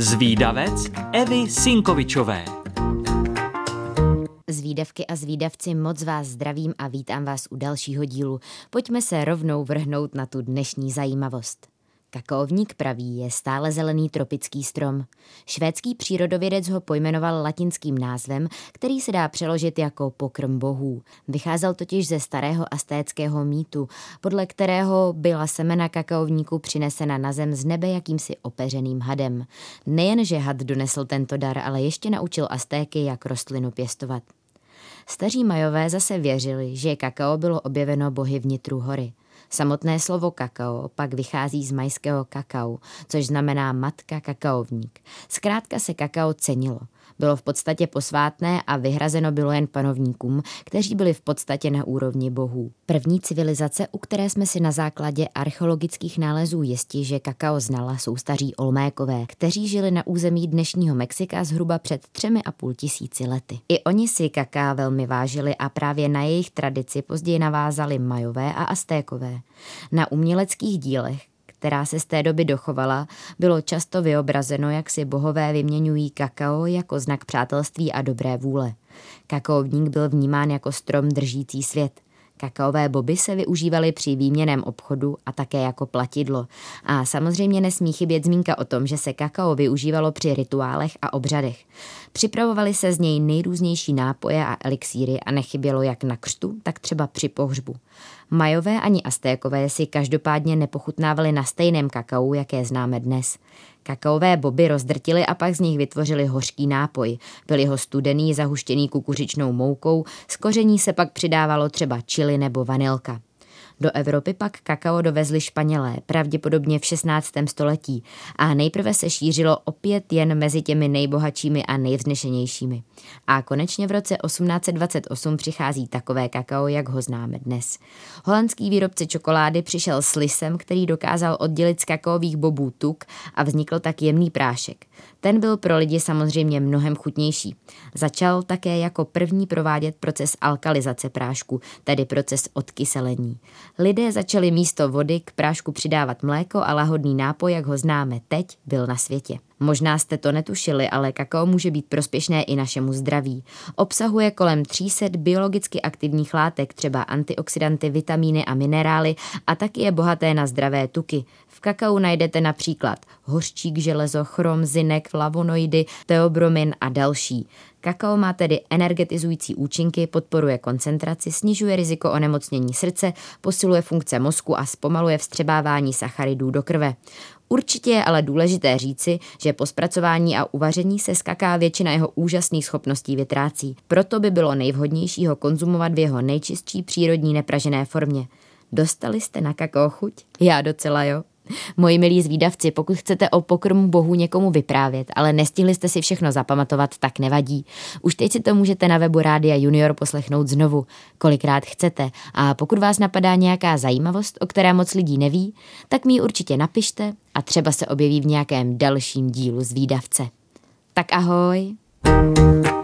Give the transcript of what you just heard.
Zvídavec Evy Sinkovičové. Zvídavky a zvídavci, moc vás zdravím a vítám vás u dalšího dílu. Pojďme se rovnou vrhnout na tu dnešní zajímavost. Kakaovník pravý je stále zelený tropický strom. Švédský přírodovědec ho pojmenoval latinským názvem, který se dá přeložit jako pokrm bohů. Vycházel totiž ze starého astéckého mýtu, podle kterého byla semena kakaovníku přinesena na zem z nebe jakýmsi opeřeným hadem. Nejen, že had donesl tento dar, ale ještě naučil Astéky, jak rostlinu pěstovat. Staří majové zase věřili, že kakao bylo objeveno bohy vnitru hory. Samotné slovo kakao pak vychází z majského kakao, což znamená matka kakaovník. Zkrátka se kakao cenilo. Bylo v podstatě posvátné a vyhrazeno bylo jen panovníkům, kteří byli v podstatě na úrovni bohů. První civilizace, u které jsme si na základě archeologických nálezů jisti, že kakao znala, jsou staří Olmékové, kteří žili na území dnešního Mexika zhruba před třemi a půl tisíci lety. I oni si kaká velmi vážili a právě na jejich tradici později navázali Majové a Aztékové. Na uměleckých dílech, která se z té doby dochovala, bylo často vyobrazeno, jak si bohové vyměňují kakao jako znak přátelství a dobré vůle. Kakaovník byl vnímán jako strom držící svět. Kakaové boby se využívaly při výměném obchodu a také jako platidlo. A samozřejmě nesmí chybět zmínka o tom, že se kakao využívalo při rituálech a obřadech. Připravovaly se z něj nejrůznější nápoje a elixíry a nechybělo jak na křtu, tak třeba při pohřbu. Majové ani Aztékové si každopádně nepochutnávali na stejném kakao, jaké známe dnes. Kakaové boby rozdrtili a pak z nich vytvořili hořký nápoj. Byli ho studený, zahuštěný kukuřičnou moukou, z koření se pak přidávalo třeba čili nebo vanilka. Do Evropy pak kakao dovezli Španělé, pravděpodobně v 16. století a nejprve se šířilo opět jen mezi těmi nejbohatšími a nejvznešenějšími. A konečně v roce 1828 přichází takové kakao, jak ho známe dnes. Holandský výrobce čokolády přišel s lisem, který dokázal oddělit z kakaových bobů tuk a vznikl tak jemný prášek. Ten byl pro lidi samozřejmě mnohem chutnější. Začal také jako první provádět proces alkalizace prášku, tedy proces odkyselení. Lidé začali místo vody k prášku přidávat mléko a lahodný nápoj, jak ho známe teď, byl na světě. Možná jste to netušili, ale kakao může být prospěšné i našemu zdraví. Obsahuje kolem 300 biologicky aktivních látek, třeba antioxidanty, vitamíny a minerály a taky je bohaté na zdravé tuky. V kakao najdete například hořčík, železo, chrom, zinek, flavonoidy, teobromin a další. Kakao má tedy energetizující účinky, podporuje koncentraci, snižuje riziko onemocnění srdce, posiluje funkce mozku a zpomaluje vstřebávání sacharidů do krve. Určitě je ale důležité říci, že po zpracování a uvaření se skaká většina jeho úžasných schopností vytrácí. Proto by bylo nejvhodnější ho konzumovat v jeho nejčistší přírodní nepražené formě. Dostali jste na kakao chuť? Já docela jo. Moji milí zvídavci, pokud chcete o pokrmu bohu někomu vyprávět, ale nestihli jste si všechno zapamatovat, tak nevadí. Už teď si to můžete na webu Rádia Junior poslechnout znovu, kolikrát chcete. A pokud vás napadá nějaká zajímavost, o které moc lidí neví, tak mi ji určitě napište a třeba se objeví v nějakém dalším dílu zvídavce. Tak ahoj! thank you